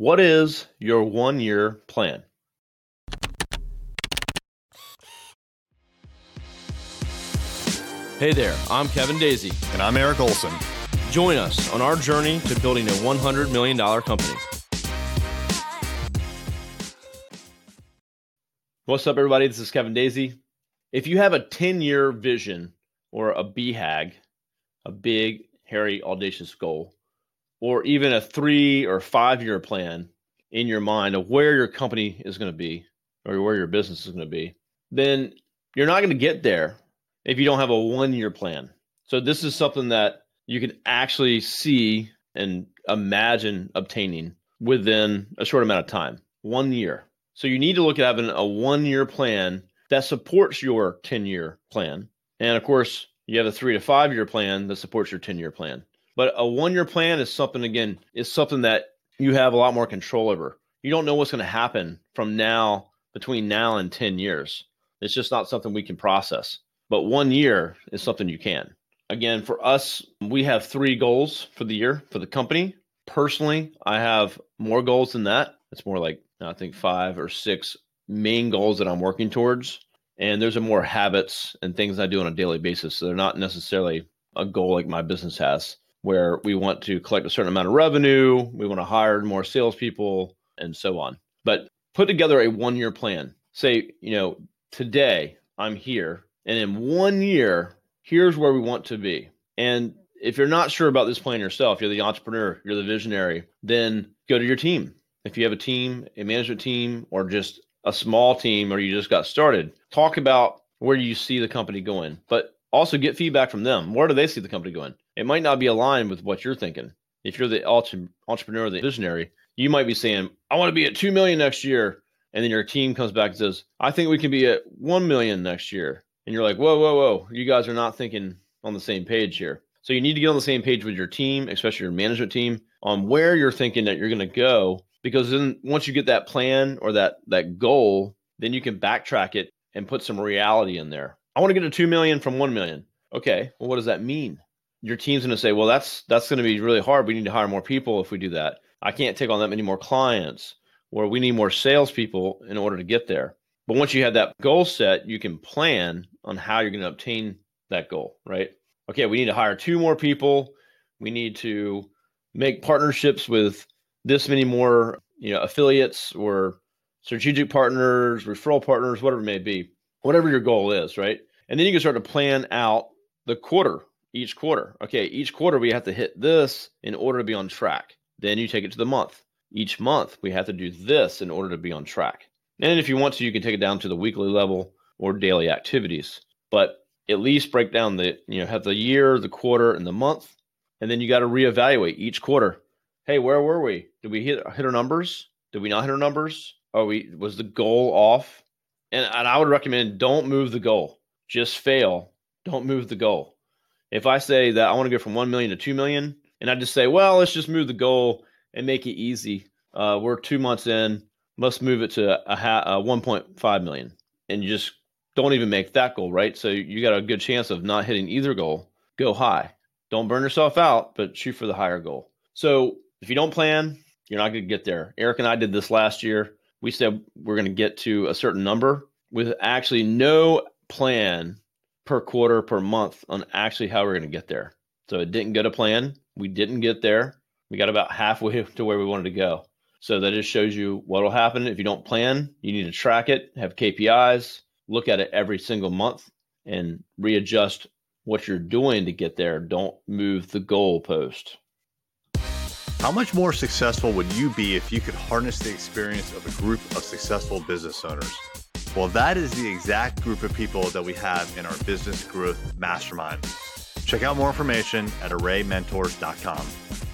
What is your one year plan? Hey there, I'm Kevin Daisy. And I'm Eric Olson. Join us on our journey to building a $100 million company. What's up, everybody? This is Kevin Daisy. If you have a 10 year vision or a BHAG, a big, hairy, audacious goal, or even a three or five year plan in your mind of where your company is going to be or where your business is going to be, then you're not going to get there if you don't have a one year plan. So, this is something that you can actually see and imagine obtaining within a short amount of time one year. So, you need to look at having a one year plan that supports your 10 year plan. And of course, you have a three to five year plan that supports your 10 year plan. But a one year plan is something, again, is something that you have a lot more control over. You don't know what's going to happen from now, between now and 10 years. It's just not something we can process. But one year is something you can. Again, for us, we have three goals for the year for the company. Personally, I have more goals than that. It's more like, I think, five or six main goals that I'm working towards. And there's a more habits and things I do on a daily basis. So they're not necessarily a goal like my business has, where we want to collect a certain amount of revenue, we want to hire more salespeople, and so on. But put together a one year plan. Say, you know, today I'm here, and in one year, here's where we want to be. And if you're not sure about this plan yourself, you're the entrepreneur, you're the visionary, then go to your team. If you have a team, a management team, or just a small team, or you just got started, talk about where you see the company going, but also get feedback from them. Where do they see the company going? It might not be aligned with what you're thinking. If you're the entrepreneur, the visionary, you might be saying, I want to be at 2 million next year. And then your team comes back and says, I think we can be at 1 million next year. And you're like, whoa, whoa, whoa. You guys are not thinking on the same page here. So you need to get on the same page with your team, especially your management team, on where you're thinking that you're going to go. Because then once you get that plan or that that goal, then you can backtrack it and put some reality in there. I want to get to 2 million from 1 million. Okay, well, what does that mean? Your team's going to say, well, that's that's going to be really hard. We need to hire more people if we do that. I can't take on that many more clients, or we need more salespeople in order to get there. But once you have that goal set, you can plan on how you're going to obtain that goal, right? Okay, we need to hire two more people. We need to make partnerships with this many more, you know, affiliates or strategic partners, referral partners, whatever it may be, whatever your goal is, right? And then you can start to plan out the quarter, each quarter. Okay, each quarter we have to hit this in order to be on track. Then you take it to the month. Each month we have to do this in order to be on track. And if you want to, you can take it down to the weekly level or daily activities. But at least break down the, you know, have the year, the quarter, and the month. And then you got to reevaluate each quarter. Hey, where were we? Did we hit, hit our numbers? Did we not hit our numbers? Are we was the goal off? And, and I would recommend don't move the goal. Just fail. Don't move the goal. If I say that I want to go from 1 million to 2 million, and I just say, well, let's just move the goal and make it easy. Uh, we're two months in. Must move it to a, a 1.5 million. And you just don't even make that goal right? So you got a good chance of not hitting either goal. Go high. Don't burn yourself out but shoot for the higher goal. So if you don't plan you're not going to get there. Eric and i did this last year. We said we're going to get to a certain number with actually no plan per quarter per month on actually how we're going to get there so it didn't go to plan we didn't get there we got about halfway to where we wanted to go so that just shows you what will happen if you don't plan. You need to track it, have KPIs, look at it every single month, and readjust what you're doing to get there. Don't move the goalpost. How much more successful would you be if you could harness the experience of a group of successful business owners? Well, that is the exact group of people that we have in our Business Growth Mastermind. Check out more information at arraymentors.com.